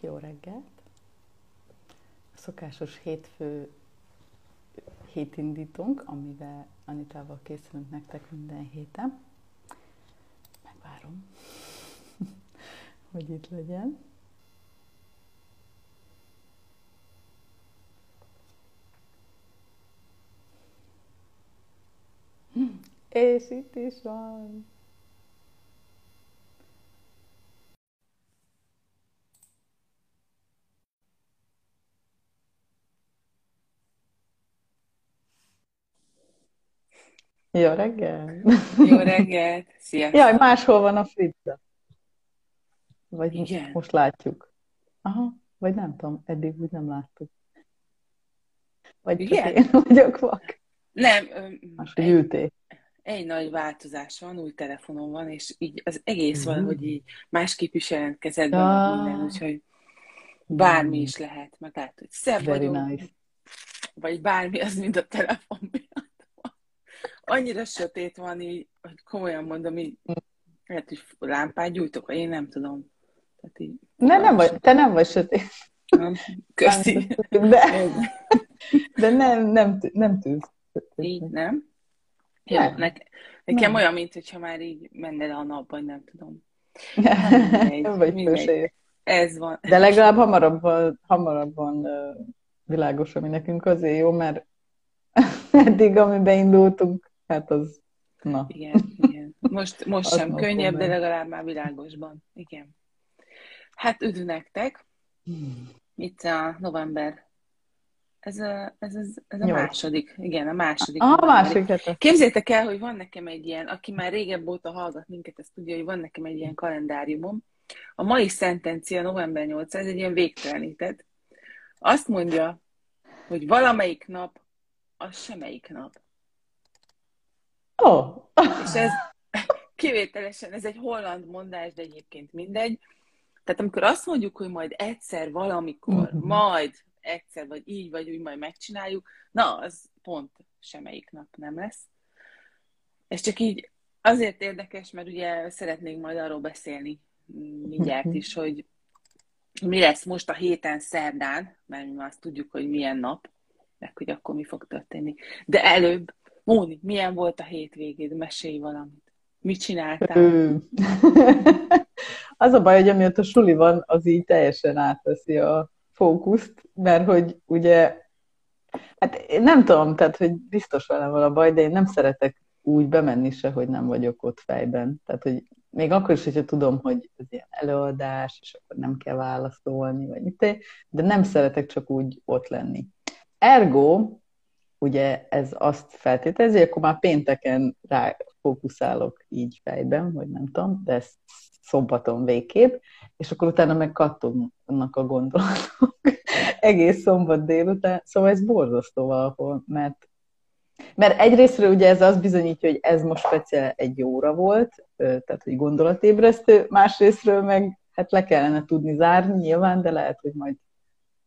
jó reggelt! A szokásos hétfő hétindítunk, amivel Anitával készülünk nektek minden héten. Megvárom, hogy itt legyen. És itt is van. Jó reggel! Jó reggelt! Sziasztok! Jaj, máshol van a Fritza. Vagy Igen. most látjuk. Aha, vagy nem tudom, eddig úgy nem láttuk. Vagy Igen? én vagyok vak. Nem, ö, Máshogy egy, nagy változás van, új telefonom van, és így az egész Mhm. valahogy így másképp is jelentkezett be Ja. meg minden, úgyhogy bármi is lehet, meg lehet, hogy szebb Very vagyok, nice. vagy bármi az, mint a telefon. Annyira sötét van így, hogy komolyan mondom, így lehet, hogy lámpát gyújtok, én nem tudom. Tehát így, Ne, nem vagy, te nem vagy sötét. nem. Köszi. De, de nem, nem, nem tűz. Így, nem? Jó, Nem. ne, nekem Nem. olyan, mint hogyha már így menne le a nap, vagy nem tudom. Mindegy, Nem vagy mindegy. Ez van. De legalább hamarabb van, hamarabb van világos, ami nekünk azért jó, mert eddig, amiben indultunk, hát az, na. Igen, igen. Most, most sem könnyebb, de legalább már világosban. Igen. Hát üdv nektek. Itt a november. Ez a, ez, ez, ez a második. Igen, a második. Ah, a hete. Képzeljétek el, hogy van nekem egy ilyen, aki már régebb óta hallgat minket, ezt tudja, hogy van nekem egy ilyen kalendáriumom. A mai szentencia november 8 ez egy ilyen végtelenített. Azt mondja, hogy valamelyik nap, az semmelyik nap. Ó, oh. És ez kivételesen, ez egy holland mondás, de egyébként mindegy. Tehát amikor azt mondjuk, hogy majd egyszer, valamikor, Mhm. majd egyszer, vagy így, vagy úgy majd megcsináljuk, na, az pont semmelyik nap nem lesz. Ez csak így azért érdekes, mert ugye szeretnénk majd arról beszélni mindjárt Mhm. is, hogy mi lesz most a héten szerdán, mert mi már azt tudjuk, hogy milyen nap, meg hogy akkor mi fog történni. De előbb, Móni, milyen volt a hétvégéd? Mesélj valamit. Mit csináltál? Az a baj, hogy amiatt a suli van, az így teljesen átveszi a fókuszt, mert hogy ugye, hát én nem tudom, tehát hogy biztos velem van a baj, de én nem szeretek úgy bemenni se, hogy nem vagyok ott fejben. Tehát, hogy még akkor is, hogyha tudom, hogy ez ilyen előadás, és akkor nem kell válaszolni, vagy mit, de nem szeretek csak úgy ott lenni. Ergo, ugye ez azt feltételezi, akkor már pénteken rá fókuszálok így fejben, vagy nem tudom, de ezt szombaton végképp, és akkor utána meg kattonnak a gondolatok egész szombat délután. Szóval ez borzasztó valahol, mert, mert egyrésztről ugye ez azt bizonyítja, hogy ez most speciál egy óra volt, tehát hogy gondolatébresztő, másrésztről meg hát le kellene tudni zárni nyilván, de lehet, hogy majd,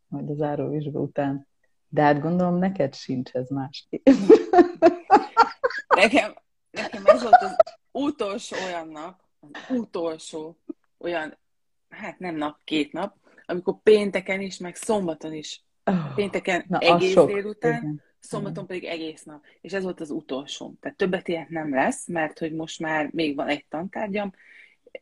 majd a záróvizsga után. De hát gondolom neked sincs ez másképp. Nekem, nekem ez volt az utolsó olyan nap, az utolsó olyan, hát nem nap, két nap, amikor pénteken is, meg szombaton is. Pénteken Na, egész sok. délután, Igen. szombaton pedig egész nap. És ez volt az utolsó. Tehát többet ilyet nem lesz, mert hogy most már még van egy tantárgyam,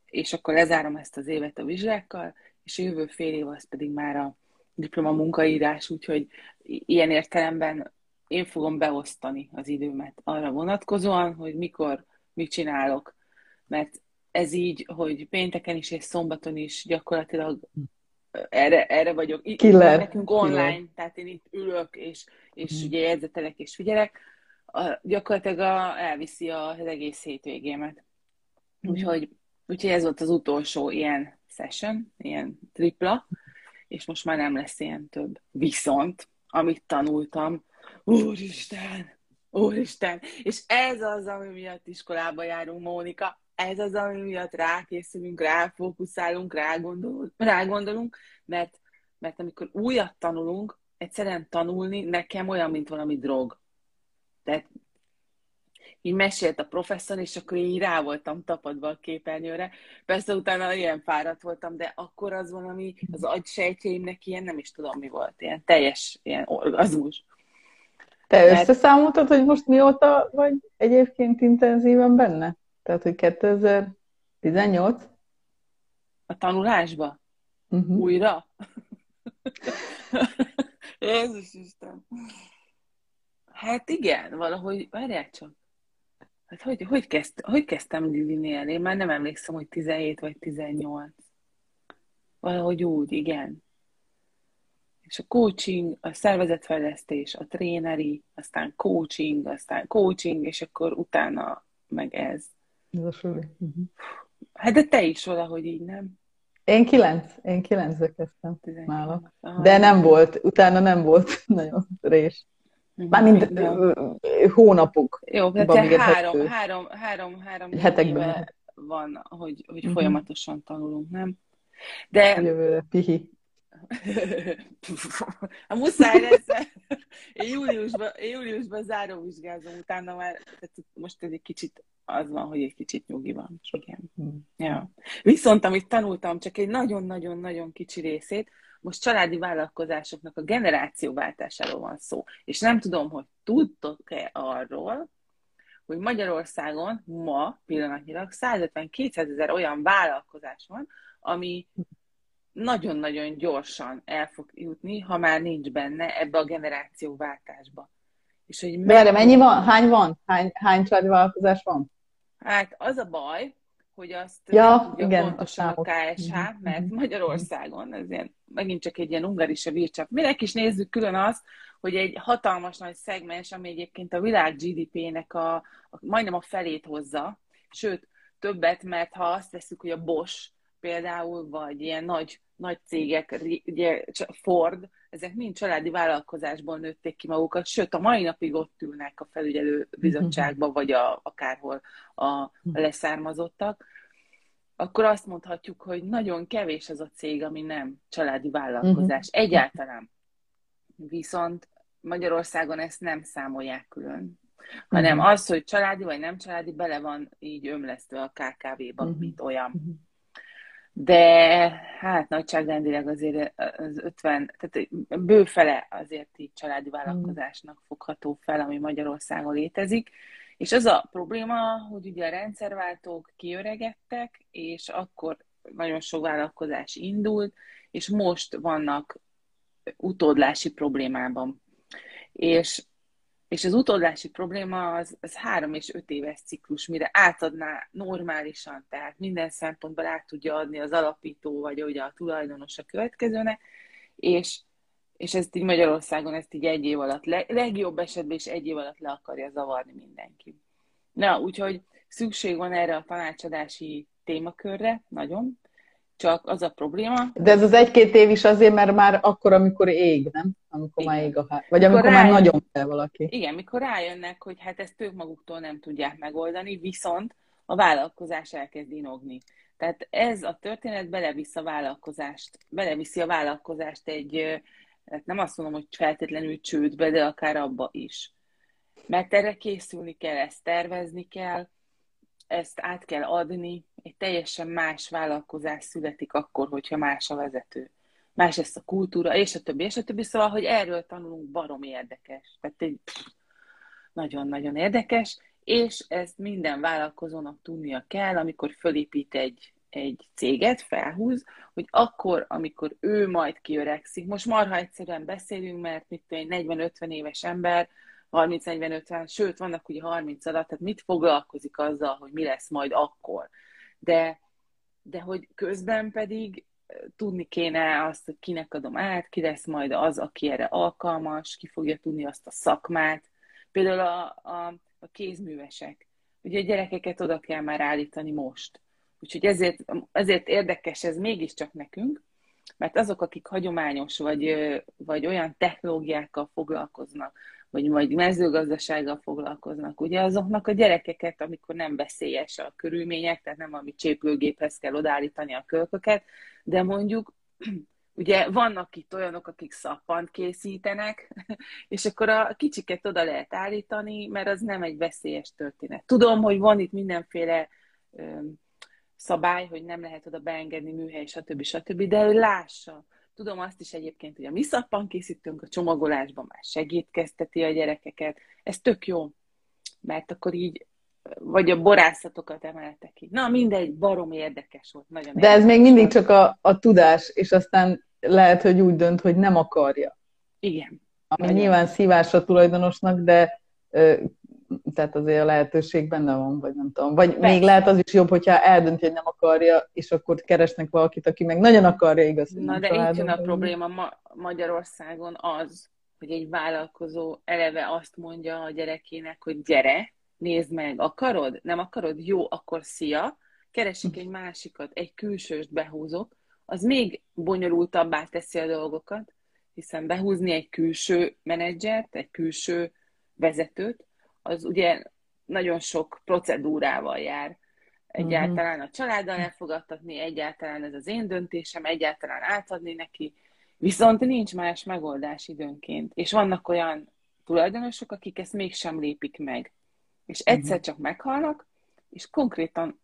és akkor lezárom ezt az évet a vizsgákkal, és a jövő fél év az pedig már a diploma munkaírás, úgyhogy ilyen értelemben én fogom beosztani az időmet arra vonatkozóan, hogy mikor mit csinálok. Mert ez így, hogy pénteken is és szombaton is gyakorlatilag erre, erre vagyok. Itt Killer. nekünk online, Killer. tehát én itt ülök, és, és Mhm. ugye jegyzetelek és figyelek. A, gyakorlatilag a, elviszi az egész hétvégémet. Mhm. Úgyhogy, úgyhogy ez volt az utolsó ilyen session, ilyen tripla, és most már nem lesz ilyen több. Viszont, amit tanultam, úristen, úristen, és ez az, ami miatt iskolába járunk, Mónika, ez az, ami miatt rákészülünk, ráfókuszálunk, rágondolunk, rágondolunk mert, mert amikor újat tanulunk, egyszerűen tanulni nekem olyan, mint valami drog. Tehát így mesélt a professzor, és akkor így rá voltam tapadva a képernyőre. Persze utána ilyen fáradt voltam, de akkor az valami, az agysejtjeimnek ilyen nem is tudom mi volt, ilyen teljes ilyen orgazmus. Te Mert... összeszámoltad, hogy most mióta vagy egyébként intenzíven benne? Tehát, hogy 2018? A tanulásba? Uh-huh. Újra? Jézus Isten! Hát igen, valahogy, várjál csak. Hát hogy, hogy, kezd, hogy kezdtem Lilinél? Én már nem emlékszem, hogy 17 vagy 18. Valahogy úgy, igen. És a coaching, a szervezetfejlesztés, a tréneri, aztán coaching, aztán coaching, és akkor utána meg ez. Ez a suli. Uh-huh. Hát de te is valahogy így, nem? Én kilenc, én kilencbe kezdtem nála. De nem volt, utána nem volt nagyon rés. Mhm. Mármint de... hónapok. Jó, tehát három, három, három, három hetekben van, hogy, hogy uh-huh. folyamatosan tanulunk, nem? De... Jövőre, pihi. a muszáj lesz. Én júliusban, én júliusban záróvizsgázom, utána már, tehát most egy kicsit az van, hogy egy kicsit nyugi van. Igen. Hmm. Ja. Viszont amit tanultam, csak egy nagyon-nagyon-nagyon kicsi részét, most családi vállalkozásoknak a generációváltásáról van szó. És nem tudom, hogy tudtok-e arról, hogy Magyarországon ma pillanatnyilag 150-200 ezer olyan vállalkozás van, ami nagyon-nagyon gyorsan el fog jutni, ha már nincs benne ebbe a generációváltásba. És hogy meg... mennyi van? Hány van? Hány, hány családi vállalkozás van? Hát az a baj, hogy azt ja, igen, pontosan a, a KSH, mhm, mert mhm. Magyarországon, ez ilyen, megint csak egy ilyen ungarisa vircsap. Minek is nézzük külön azt, hogy egy hatalmas nagy szegmens, ami egyébként a világ GDP-nek a, a, majdnem a felét hozza, sőt, többet, mert ha azt veszük, hogy a Bosch például, vagy ilyen nagy, nagy cégek, ugye Ford, ezek mind családi vállalkozásból nőtték ki magukat, sőt, a mai napig ott ülnek a felügyelő bizottságban, vagy a, akárhol a, a leszármazottak, akkor azt mondhatjuk, hogy nagyon kevés az a cég, ami nem családi vállalkozás. Mhm. Egyáltalán. Viszont Magyarországon ezt nem számolják külön. Hanem mhm. az, hogy családi vagy nem családi, bele van így ömlesztve a KKV-ban, uh-huh. mint olyan. Uh-huh. De hát nagyságrendileg azért az 50, tehát bőfele azért így családi vállalkozásnak fogható fel, ami Magyarországon létezik. És az a probléma, hogy ugye a rendszerváltók kiöregettek, és akkor nagyon sok vállalkozás indult, és most vannak utódlási problémában. És és az utódlási probléma az, az három és öt éves ciklus, mire átadná normálisan, tehát minden szempontból át tudja adni az alapító, vagy ugye a tulajdonos a következőnek, és, és ezt így Magyarországon ezt így egy év alatt, le, legjobb esetben is egy év alatt le akarja zavarni mindenki. Na, úgyhogy szükség van erre a tanácsadási témakörre, nagyon, csak az a probléma. De ez az egy-két év is azért, mert már akkor, amikor ég, nem? Amikor igen. már ég a hát. Vagy amikor, amikor rájön... már nagyon kell valaki. Igen, mikor rájönnek, hogy hát ezt ők maguktól nem tudják megoldani, viszont a vállalkozás elkezd inogni. Tehát ez a történet belevisz a vállalkozást, beleviszi a vállalkozást egy, hát nem azt mondom, hogy feltétlenül csődbe, de akár abba is. Mert erre készülni kell, ezt tervezni kell, ezt át kell adni, egy teljesen más vállalkozás születik akkor, hogyha más a vezető. Más lesz a kultúra, és a többi, és a többi. Szóval, hogy erről tanulunk, barom érdekes. Tehát egy nagyon-nagyon érdekes, és ezt minden vállalkozónak tudnia kell, amikor fölépít egy, egy céget, felhúz, hogy akkor, amikor ő majd kiöregszik, most marha egyszerűen beszélünk, mert mit egy 40-50 éves ember 30-40-50, sőt, vannak ugye 30 alatt, tehát mit foglalkozik azzal, hogy mi lesz majd akkor. De, de hogy közben pedig tudni kéne azt, hogy kinek adom át, ki lesz majd az, aki erre alkalmas, ki fogja tudni azt a szakmát. Például a, a, a kézművesek. Ugye a gyerekeket oda kell már állítani most. Úgyhogy ezért, ezért érdekes ez mégiscsak nekünk, mert azok, akik hagyományos vagy, vagy olyan technológiákkal foglalkoznak, vagy majd mezőgazdasággal foglalkoznak, ugye azoknak a gyerekeket, amikor nem veszélyes a körülmények, tehát nem ami csépőgéphez kell odállítani a kölköket, de mondjuk Ugye vannak itt olyanok, akik szappant készítenek, és akkor a kicsiket oda lehet állítani, mert az nem egy veszélyes történet. Tudom, hogy van itt mindenféle szabály, hogy nem lehet oda beengedni műhely, stb. stb., de ő lássa. Tudom azt is egyébként, hogy a mi szappan készítünk a csomagolásban, már segítkezteti a gyerekeket. Ez tök jó, mert akkor így vagy a borászatokat emeltek ki. Na, mindegy, barom érdekes volt. Nagyon De ez még mindig csak a, a tudás, és aztán lehet, hogy úgy dönt, hogy nem akarja. Igen. Ami nagyon. nyilván szívás a tulajdonosnak, de ö, tehát azért a lehetőség benne van, vagy nem tudom. Vagy Persze. még lehet az is jobb, hogyha eldönti, hogy nem akarja, és akkor keresnek valakit, aki meg nagyon akarja igaz. Na, de itt jön a probléma Ma- Magyarországon az, hogy egy vállalkozó eleve azt mondja a gyerekének, hogy gyere, nézd meg, akarod? Nem akarod? Jó, akkor szia. Keresik egy másikat, egy külsőst behúzok, az még bonyolultabbá teszi a dolgokat, hiszen behúzni egy külső menedzsert, egy külső vezetőt, az ugye nagyon sok procedúrával jár. Egyáltalán a családdal elfogadtatni, egyáltalán ez az én döntésem, egyáltalán átadni neki, viszont nincs más megoldás időnként. És vannak olyan tulajdonosok, akik ezt mégsem lépik meg. És egyszer mhm. csak meghalnak, és konkrétan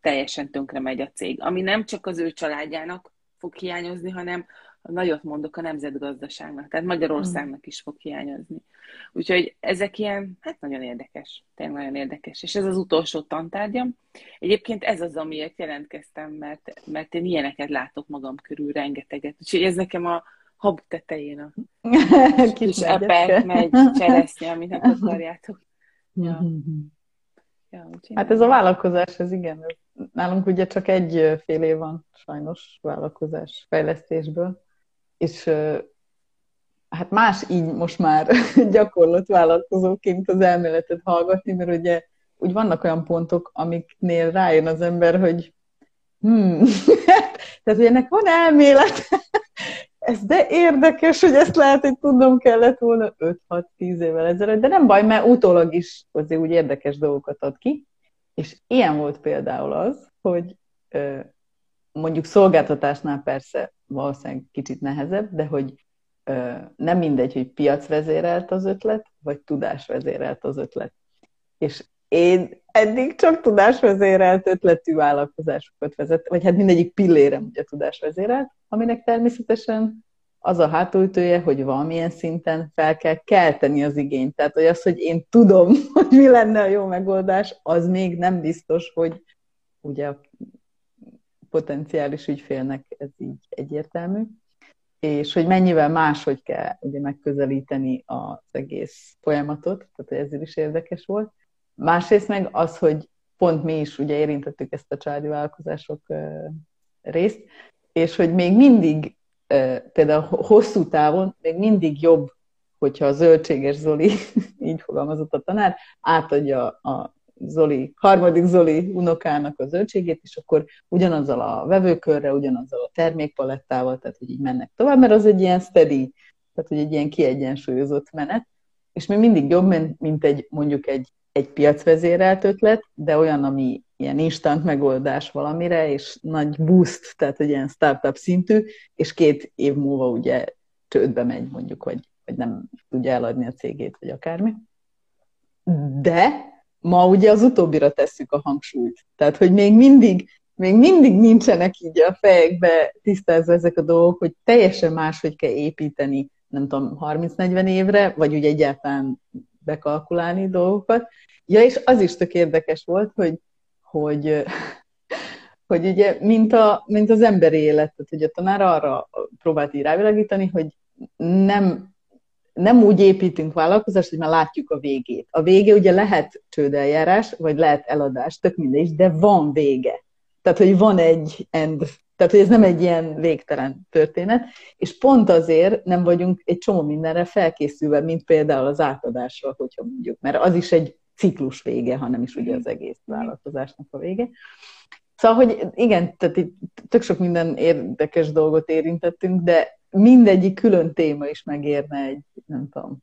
teljesen tönkre megy a cég, ami nem csak az ő családjának fog hiányozni, hanem nagyot mondok a nemzetgazdaságnak, tehát Magyarországnak is fog hiányozni. Úgyhogy ezek ilyen, hát nagyon érdekes, tényleg nagyon érdekes. És ez az utolsó tantárgyam. Egyébként ez az, amiért jelentkeztem, mert, mert én ilyeneket látok magam körül rengeteget. Úgyhogy ez nekem a hab tetején a kis epek, megy, cseresznye, aminek akarjátok. Ja. Ja, hát ez a vállalkozás, ez igen. Nálunk ugye csak egy fél év van sajnos vállalkozás fejlesztésből, és hát más így most már gyakorlott vállalkozóként az elméletet hallgatni, mert ugye úgy vannak olyan pontok, amiknél rájön az ember, hogy hmm, tehát hogy ennek van elmélet, ez de érdekes, hogy ezt lehet, hogy tudnom kellett volna 5-6-10 évvel ezelőtt, de nem baj, mert utólag is azért úgy érdekes dolgokat ad ki. És ilyen volt például az, hogy mondjuk szolgáltatásnál persze valószínűleg kicsit nehezebb, de hogy nem mindegy, hogy piacvezérelt az ötlet, vagy tudásvezérelt az ötlet. És én eddig csak tudásvezérelt ötletű vállalkozásokat vezet, vagy hát mindegyik pillérem ugye tudásvezérelt, aminek természetesen az a hátulütője, hogy valamilyen szinten fel kell kelteni az igényt. Tehát, hogy az, hogy én tudom, hogy mi lenne a jó megoldás, az még nem biztos, hogy ugye potenciális ügyfélnek ez így egyértelmű, és hogy mennyivel máshogy kell ugye megközelíteni az egész folyamatot, tehát ezért is érdekes volt. Másrészt meg az, hogy pont mi is ugye érintettük ezt a családi vállalkozások részt, és hogy még mindig, például hosszú távon, még mindig jobb, hogyha a zöldséges Zoli, így fogalmazott a tanár, átadja a Zoli, harmadik Zoli unokának a zöldségét, és akkor ugyanazzal a vevőkörre, ugyanazzal a termékpalettával, tehát hogy így mennek tovább, mert az egy ilyen steady, tehát hogy egy ilyen kiegyensúlyozott menet, és még mindig jobb, mint egy mondjuk egy egy piacvezérelt ötlet, de olyan, ami ilyen instant megoldás valamire, és nagy boost, tehát egy ilyen startup szintű, és két év múlva ugye csődbe megy mondjuk, vagy, vagy nem tudja eladni a cégét, vagy akármi. De ma ugye az utóbbira tesszük a hangsúlyt. Tehát, hogy még mindig, még mindig nincsenek így a fejekbe tisztázva ezek a dolgok, hogy teljesen máshogy kell építeni, nem tudom, 30-40 évre, vagy ugye egyáltalán bekalkulálni dolgokat. Ja, és az is tök érdekes volt, hogy, hogy, hogy ugye, mint, a, mint az emberi élet, tehát hogy a tanár arra próbált így rávilágítani, hogy nem, nem úgy építünk vállalkozást, hogy már látjuk a végét. A vége ugye lehet csődeljárás, vagy lehet eladás, tök mindegy, de van vége. Tehát, hogy van egy end tehát, hogy ez nem egy ilyen végtelen történet, és pont azért nem vagyunk egy csomó mindenre felkészülve, mint például az átadásra, hogyha mondjuk, mert az is egy ciklus vége, hanem is ugye az egész vállalkozásnak a vége. Szóval, hogy igen, tehát itt tök sok minden érdekes dolgot érintettünk, de mindegyik külön téma is megérne egy, nem tudom,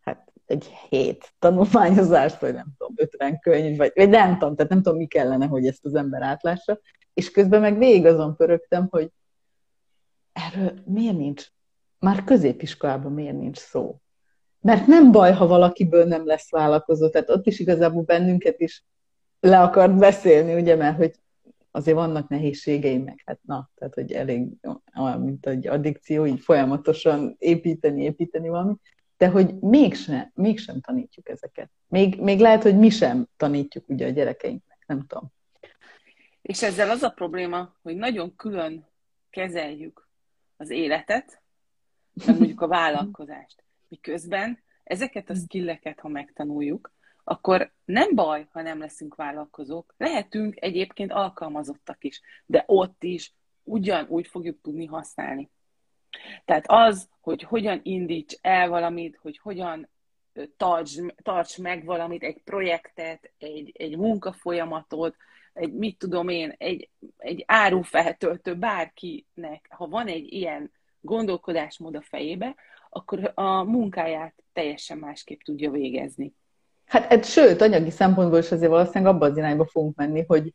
hát egy hét tanulmányozást, vagy nem tudom, ötven könyv, vagy, vagy nem tudom, tehát nem tudom, mi kellene, hogy ezt az ember átlássa és közben meg végig azon pörögtem, hogy erről miért nincs, már középiskolában miért nincs szó? Mert nem baj, ha valakiből nem lesz vállalkozó, tehát ott is igazából bennünket is le akart beszélni, ugye, mert hogy azért vannak nehézségeim, meg hát na, tehát hogy elég mint egy addikció, így folyamatosan építeni, építeni valami, de hogy mégsem, mégsem tanítjuk ezeket. Még, még lehet, hogy mi sem tanítjuk ugye a gyerekeinknek, nem tudom. És ezzel az a probléma, hogy nagyon külön kezeljük az életet, meg mondjuk a vállalkozást. Miközben ezeket a skilleket, ha megtanuljuk, akkor nem baj, ha nem leszünk vállalkozók. Lehetünk egyébként alkalmazottak is, de ott is ugyanúgy fogjuk tudni használni. Tehát az, hogy hogyan indíts el valamit, hogy hogyan tarts, tarts meg valamit, egy projektet, egy, egy munkafolyamatot, egy mit tudom én, egy, egy árufeltöltő bárkinek, ha van egy ilyen gondolkodásmód a fejébe, akkor a munkáját teljesen másképp tudja végezni. Hát, hát sőt, anyagi szempontból is azért valószínűleg abban az irányba fogunk menni, hogy,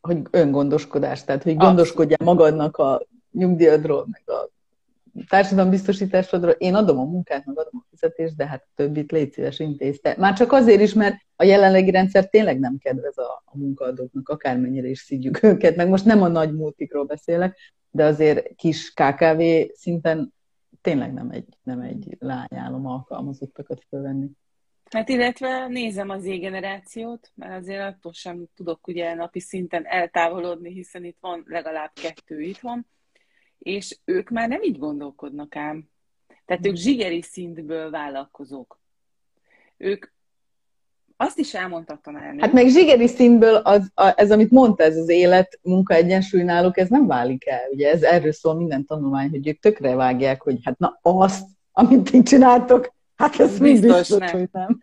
hogy öngondoskodás, tehát hogy gondoskodjál magadnak a nyugdíjadról, meg a társadalombiztosításodról. Én adom a munkát, meg adom a fizetést, de hát többit légy szíves intézte. Már csak azért is, mert a jelenlegi rendszer tényleg nem kedvez a, a munkaadóknak, akármennyire is szidjuk őket, meg most nem a nagy multikról beszélek, de azért kis KKV szinten tényleg nem egy, nem egy lányálom alkalmazottakat fölvenni. Hát illetve nézem az Z-generációt, mert azért attól sem tudok ugye napi szinten eltávolodni, hiszen itt van legalább kettő itthon, és ők már nem így gondolkodnak ám. Tehát ők zsigeri szintből vállalkozók. Ők azt is elmondhatom el. Hát meg zsigeri szintből az, a, ez, amit mondta, ez az élet, munka egyensúly náluk, ez nem válik el. Ugye ez erről szól minden tanulmány, hogy ők tökre vágják, hogy hát na azt, amit ti csináltok, Hát ez biztos, biztos nem. hogy nem.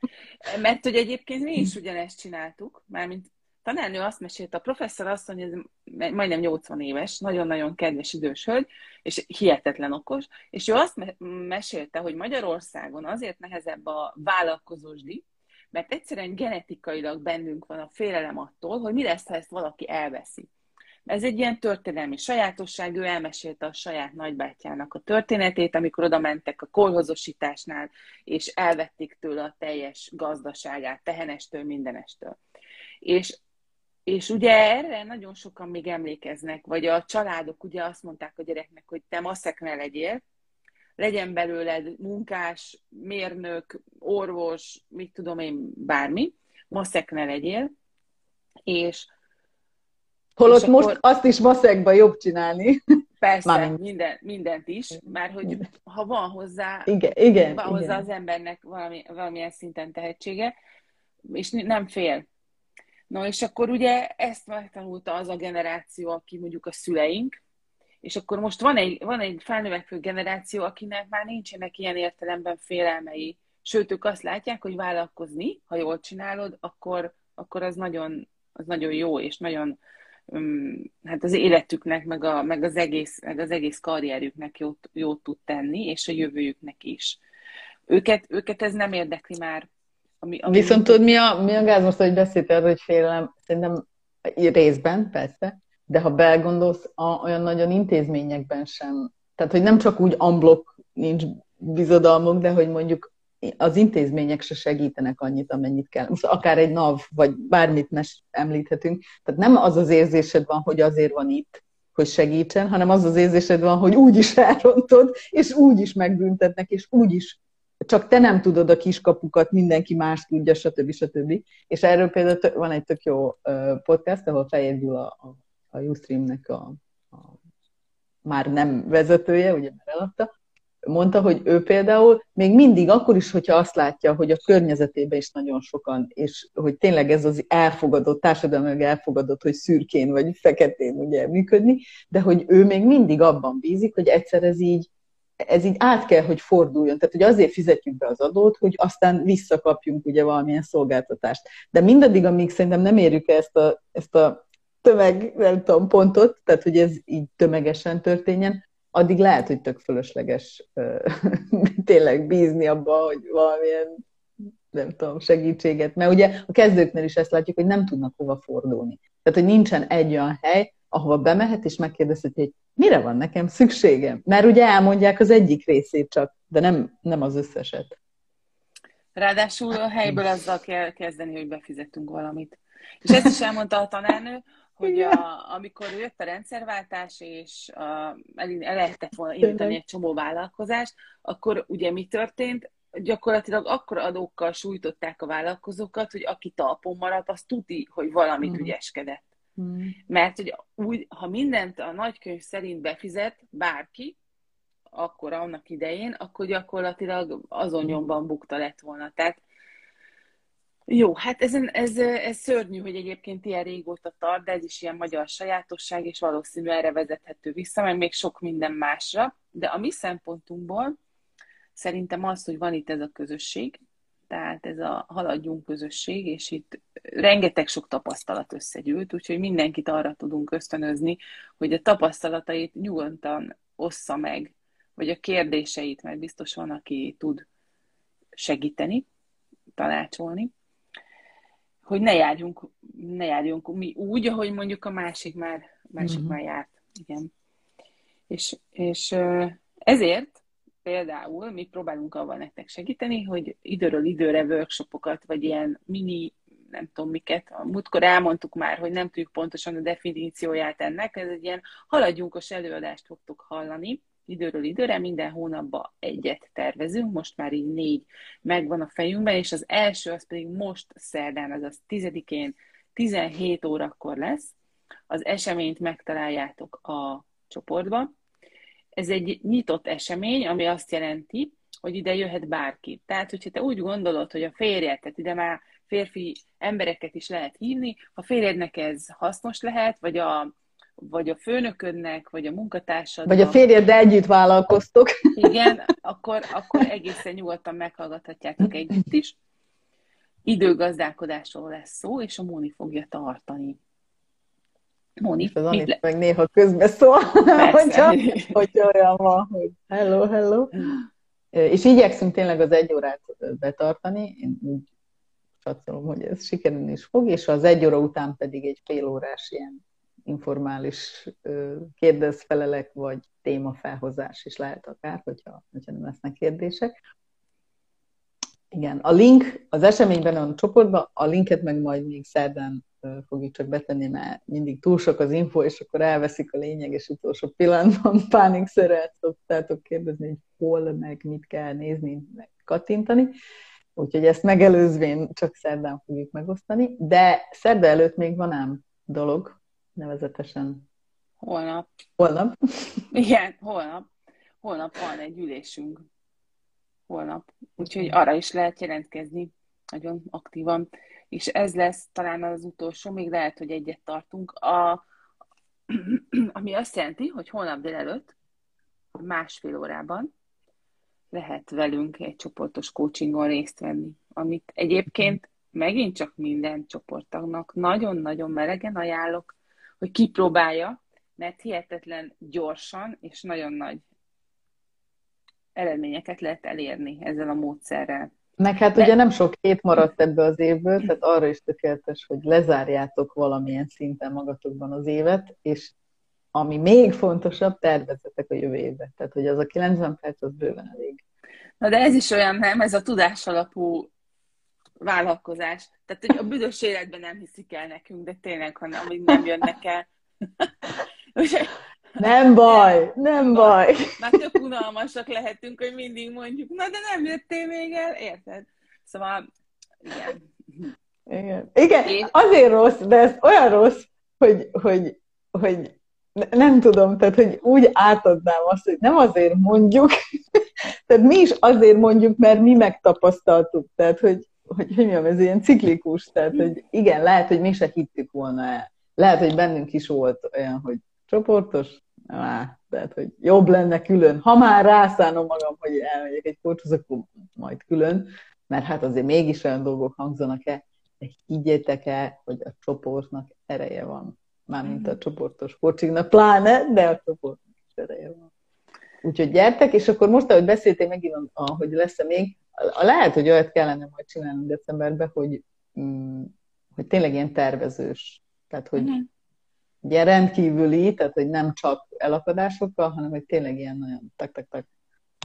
Mert hogy egyébként mi is ugyanezt csináltuk, mármint tanárnő azt mesélte, a professzor azt mondja, ez majdnem 80 éves, nagyon-nagyon kedves idős hölgy, és hihetetlen okos, és ő azt mesélte, hogy Magyarországon azért nehezebb a vállalkozósdi, mert egyszerűen genetikailag bennünk van a félelem attól, hogy mi lesz, ha ezt valaki elveszi. Ez egy ilyen történelmi sajátosság, ő elmesélte a saját nagybátyjának a történetét, amikor oda mentek a kolhozosításnál, és elvették tőle a teljes gazdaságát, tehenestől, mindenestől. És és ugye erre nagyon sokan még emlékeznek, vagy a családok ugye azt mondták a gyereknek, hogy te maszek ne legyél, legyen belőled munkás, mérnök, orvos, mit tudom én, bármi, maszek ne legyél, és Holott most akkor... azt is maszekba jobb csinálni. Persze, minden, mindent is, mert hogy ha van hozzá, igen, igen, van igen. hozzá az embernek valami, valamilyen szinten tehetsége, és nem fél. No, és akkor ugye ezt megtanulta az a generáció, aki mondjuk a szüleink, és akkor most van egy, van egy felnövekvő generáció, akinek már nincsenek ilyen értelemben félelmei. Sőt, ők azt látják, hogy vállalkozni, ha jól csinálod, akkor, akkor az, nagyon, az nagyon jó, és nagyon hát az életüknek, meg, a, meg, az, egész, meg az egész karrierüknek jót, jót tud tenni, és a jövőjüknek is. Őket, őket ez nem érdekli már. Ami, ami Viszont tudod, mi a, mi a gáz most, hogy beszélt erről, hogy félelem, szerintem részben, persze, de ha belgondolsz, a, olyan nagyon intézményekben sem, tehát hogy nem csak úgy unblock nincs bizodalmuk, de hogy mondjuk az intézmények se segítenek annyit, amennyit kell. Most akár egy NAV, vagy bármit mes említhetünk. Tehát nem az az érzésed van, hogy azért van itt, hogy segítsen, hanem az az érzésed van, hogy úgy is elrontod, és úgy is megbüntetnek, és úgy is csak te nem tudod a kiskapukat, mindenki más tudja, stb. stb. És erről például van egy tök jó podcast, ahol feljegyül a, a, a Ustream-nek a, a már nem vezetője, ugye már eladta, mondta, hogy ő például még mindig akkor is, hogyha azt látja, hogy a környezetében is nagyon sokan, és hogy tényleg ez az elfogadott, társadalmilag elfogadott, hogy szürkén vagy feketén ugye működni, de hogy ő még mindig abban bízik, hogy egyszer ez így, ez így át kell, hogy forduljon. Tehát, hogy azért fizetjük be az adót, hogy aztán visszakapjunk ugye valamilyen szolgáltatást. De mindaddig, amíg szerintem nem érjük ezt a, ezt a tömeg, nem tudom, pontot, tehát, hogy ez így tömegesen történjen, addig lehet, hogy tök fölösleges tényleg bízni abba, hogy valamilyen nem tudom, segítséget, mert ugye a kezdőknél is ezt látjuk, hogy nem tudnak hova fordulni. Tehát, hogy nincsen egy olyan hely, ahova bemehet, és megkérdezheti, hogy mire van nekem szükségem. Mert ugye elmondják az egyik részét csak, de nem, nem az összeset. Ráadásul a helyből azzal kell kezdeni, hogy befizettünk valamit. És ezt is elmondta a tanárnő, hogy a, amikor jött a rendszerváltás, és a, el, el lehetett volna indítani egy csomó vállalkozást, akkor ugye mi történt? Gyakorlatilag akkor adókkal sújtották a vállalkozókat, hogy aki talpon maradt, az tuti, hogy valamit mm. ügyeskedett. Mm. Mert hogy úgy, ha mindent a nagykönyv szerint befizet bárki, akkor annak idején, akkor gyakorlatilag azon nyomban bukta lett volna. Tehát jó, hát ez, ez, ez szörnyű, hogy egyébként ilyen régóta tart, de ez is ilyen magyar sajátosság, és valószínű erre vezethető vissza, meg még sok minden másra. De a mi szempontunkból szerintem az, hogy van itt ez a közösség, tehát ez a haladjunk közösség, és itt rengeteg sok tapasztalat összegyűlt, úgyhogy mindenkit arra tudunk ösztönözni, hogy a tapasztalatait nyugodtan ossza meg, vagy a kérdéseit, mert biztos van, aki tud segíteni, tanácsolni hogy ne járjunk, ne járjunk mi úgy, ahogy mondjuk a másik már, másik uh-huh. már járt. Igen. És, és ezért például mi próbálunk avval nektek segíteni, hogy időről időre workshopokat, vagy ilyen mini, nem tudom miket, a múltkor elmondtuk már, hogy nem tudjuk pontosan a definícióját ennek, ez egy ilyen haladjunkos előadást fogtok hallani, időről időre, minden hónapban egyet tervezünk, most már így négy megvan a fejünkben, és az első az pedig most szerdán, azaz 10-én 17 órakor lesz. Az eseményt megtaláljátok a csoportba. Ez egy nyitott esemény, ami azt jelenti, hogy ide jöhet bárki. Tehát, hogyha te úgy gondolod, hogy a férjed, tehát ide már férfi embereket is lehet hívni, ha férjednek ez hasznos lehet, vagy a vagy a főnöködnek, vagy a munkatársadnak. Vagy a férjeddel együtt vállalkoztok. Igen, akkor, akkor egészen nyugodtan meghallgathatjátok együtt is. Időgazdálkodásról lesz szó, és a Móni fogja tartani. Móni, és az Anit meg néha közbeszól, hogyha, hogyha olyan van, hogy hello, hello. És igyekszünk tényleg az egy órát betartani, én úgy csatolom, hogy ez sikerülni is fog, és az egy óra után pedig egy fél órás ilyen informális kérdezfelelek, vagy témafelhozás is lehet akár, hogyha, hogyha nem lesznek kérdések. Igen, a link az eseményben a csoportban, a linket meg majd még szerdán fogjuk csak betenni, mert mindig túl sok az info, és akkor elveszik a lényeges utolsó pillanatban pánikszerűen szoktátok kérdezni, hogy hol, meg mit kell nézni, meg kattintani. Úgyhogy ezt megelőzvén csak szerdán fogjuk megosztani, de szerda előtt még van ám dolog, nevezetesen? Holnap. Holnap? Igen, holnap. Holnap van egy ülésünk. Holnap. Úgyhogy arra is lehet jelentkezni nagyon aktívan. És ez lesz talán az utolsó, még lehet, hogy egyet tartunk. A, ami azt jelenti, hogy holnap délelőtt másfél órában lehet velünk egy csoportos coachingon részt venni, amit egyébként megint csak minden csoporttagnak nagyon-nagyon melegen ajánlok, hogy kipróbálja, mert hihetetlen gyorsan és nagyon nagy eredményeket lehet elérni ezzel a módszerrel. Meg hát De... ugye nem sok hét maradt ebbe az évből, tehát arra is tökéletes, hogy lezárjátok valamilyen szinten magatokban az évet, és ami még fontosabb, tervezetek a jövő évbe. Tehát, hogy az a 90 perc az bőven elég. Na de ez is olyan, nem? Ez a tudás alapú vállalkozás. Tehát, hogy a büdös életben nem hiszik el nekünk, de tényleg, hanem amíg nem jönnek el. nem baj, nem baj. Már tök unalmasak lehetünk, hogy mindig mondjuk, na de nem jöttél még el, érted? Szóval, igen. Igen, igen azért rossz, de ez olyan rossz, hogy, hogy, hogy nem tudom, tehát hogy úgy átadnám azt, hogy nem azért mondjuk, tehát mi is azért mondjuk, mert mi megtapasztaltuk, tehát hogy hogy, hogy mondjam, ez ilyen ciklikus, tehát hogy igen, lehet, hogy mi se hittük volna el. Lehet, hogy bennünk is volt olyan, hogy csoportos, á, tehát, hogy jobb lenne külön. Ha már rászánom magam, hogy elmegyek egy korthoz, akkor majd külön, mert hát azért mégis olyan dolgok hangzanak el, de higgyétek el, hogy a csoportnak ereje van. Mármint a csoportos coachingnak pláne, de a csoportnak is ereje van. Úgyhogy gyertek, és akkor most, ahogy beszéltél megint, hogy lesz-e még, lehet, hogy olyat kellene majd csinálni decemberben, hogy, mm, hogy tényleg ilyen tervezős. Tehát, hogy, uh-huh. ugye rendkívüli, tehát hogy nem csak elakadásokkal, hanem hogy tényleg ilyen nagyon tak-tak-tak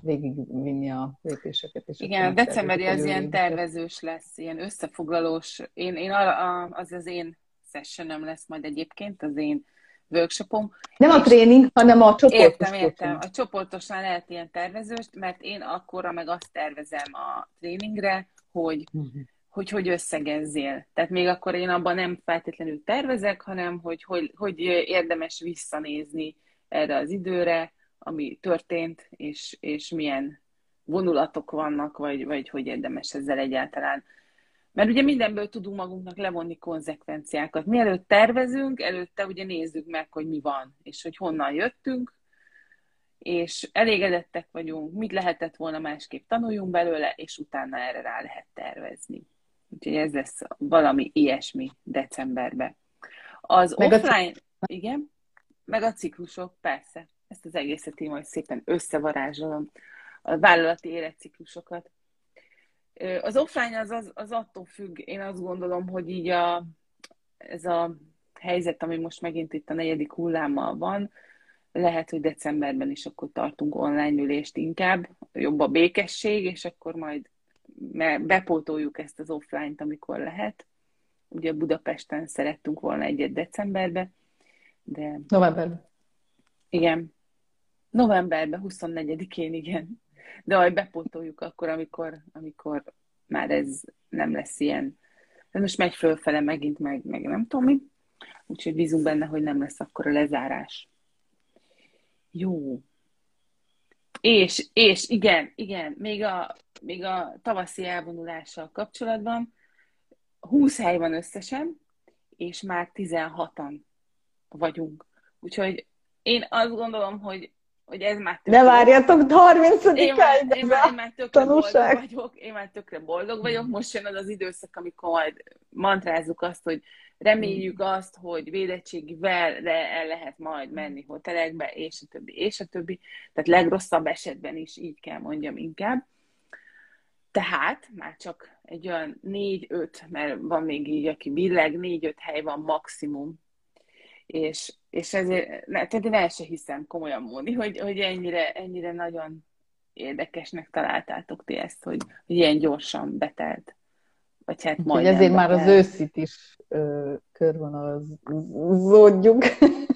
végigvinni a lépéseket. És Igen, decemberi az ilyen tervezős lesz, ilyen összefoglalós. Én, én arra, az az én sessionem lesz majd egyébként, az én workshopom. Nem a tréning, hanem a csoportos. Értem, értem. A csoportosnál lehet ilyen tervezőst, mert én akkora meg azt tervezem a tréningre, hogy uh-huh. hogy, hogy összegezzél. Tehát még akkor én abban nem feltétlenül tervezek, hanem hogy, hogy, hogy érdemes visszanézni erre az időre, ami történt, és, és milyen vonulatok vannak, vagy, vagy hogy érdemes ezzel egyáltalán. Mert ugye mindenből tudunk magunknak levonni konzekvenciákat. Mielőtt tervezünk, előtte ugye nézzük meg, hogy mi van, és hogy honnan jöttünk, és elégedettek vagyunk, mit lehetett volna másképp tanuljunk belőle, és utána erre rá lehet tervezni. Úgyhogy ez lesz valami ilyesmi decemberben. Az meg offline, a... igen, meg a ciklusok, persze ezt az egészet én majd szépen összevarázsolom, a vállalati életciklusokat. Az offline az, az, az attól függ, én azt gondolom, hogy így a, ez a helyzet, ami most megint itt a negyedik hullámmal van, lehet, hogy decemberben is akkor tartunk online ülést inkább, jobb a békesség, és akkor majd bepótoljuk ezt az offline-t, amikor lehet. Ugye Budapesten szerettünk volna egyet decemberbe, de... Novemberben. Igen. Novemberben, 24-én, igen. De majd bepótoljuk akkor, amikor, amikor már ez nem lesz ilyen. Ez most megy fölfele megint, meg, meg nem tudom mi. Úgyhogy bízunk benne, hogy nem lesz akkor a lezárás. Jó. És, és igen, igen, még a, még a tavaszi elvonulással kapcsolatban 20 hely van összesen, és már 16-an vagyunk. Úgyhogy én azt gondolom, hogy, hogy ez már Ne várjatok 30 én, én, már, én, már, én már tökre boldog vagyok, én már tökre boldog vagyok, most jön az az időszak, amikor majd mantrázzuk azt, hogy reméljük azt, hogy védettségivel el lehet majd menni hotelekbe, és a többi, és a többi. Tehát legrosszabb esetben is így kell mondjam inkább. Tehát már csak egy olyan négy-öt, mert van még így, aki billeg, négy-öt hely van maximum. És, és ezért, tehát én el se hiszem komolyan Móni, hogy, hogy ennyire, ennyire nagyon érdekesnek találtátok ti ezt, hogy, hogy ilyen gyorsan betelt. Vagy hát majd ezért betelt. már az őszit is ö, körvonalazódjuk.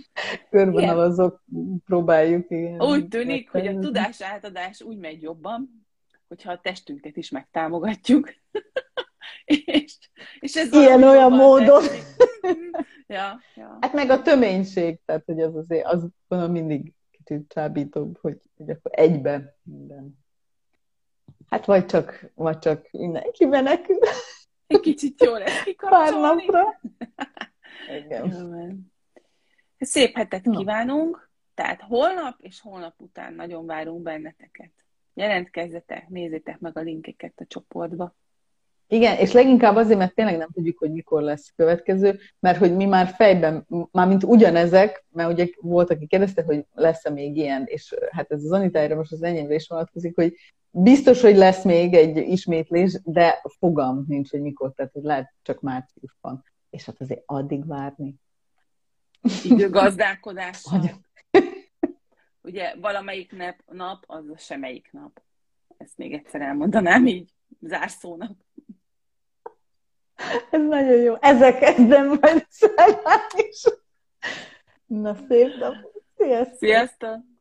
körvonalazok, próbáljuk. Igen, úgy tűnik, hogy a tudás átadás úgy megy jobban, hogyha a testünket is megtámogatjuk. és, és ez Ilyen-olyan módon. ja, ja. Hát meg a töménység, tehát hogy az azért, az gondolom mindig kicsit csábítóbb, hogy, hogy akkor egyben minden. Hát vagy csak, vagy csak mindenki menekül. Egy kicsit jó lesz Pár napra. Igen. Szép hetet no. kívánunk, tehát holnap és holnap után nagyon várunk benneteket. Jelentkezzetek, nézzétek meg a linkeket a csoportba. Igen, és leginkább azért, mert tényleg nem tudjuk, hogy mikor lesz következő, mert hogy mi már fejben, már mint ugyanezek, mert ugye volt, aki kérdezte, hogy lesz-e még ilyen, és hát ez az Anitára most az enyémre is vonatkozik, hogy biztos, hogy lesz még egy ismétlés, de fogam nincs, hogy mikor, tehát hogy lehet csak márciusban. És hát azért addig várni. Időgazdálkodás. Ugye valamelyik nap, nap, az semmelyik nap. Ezt még egyszer elmondanám így zárszónak. Ez nagyon jó. Ezzel kezdem majd is. Na szép nap. Sziasztok! Sziasztok!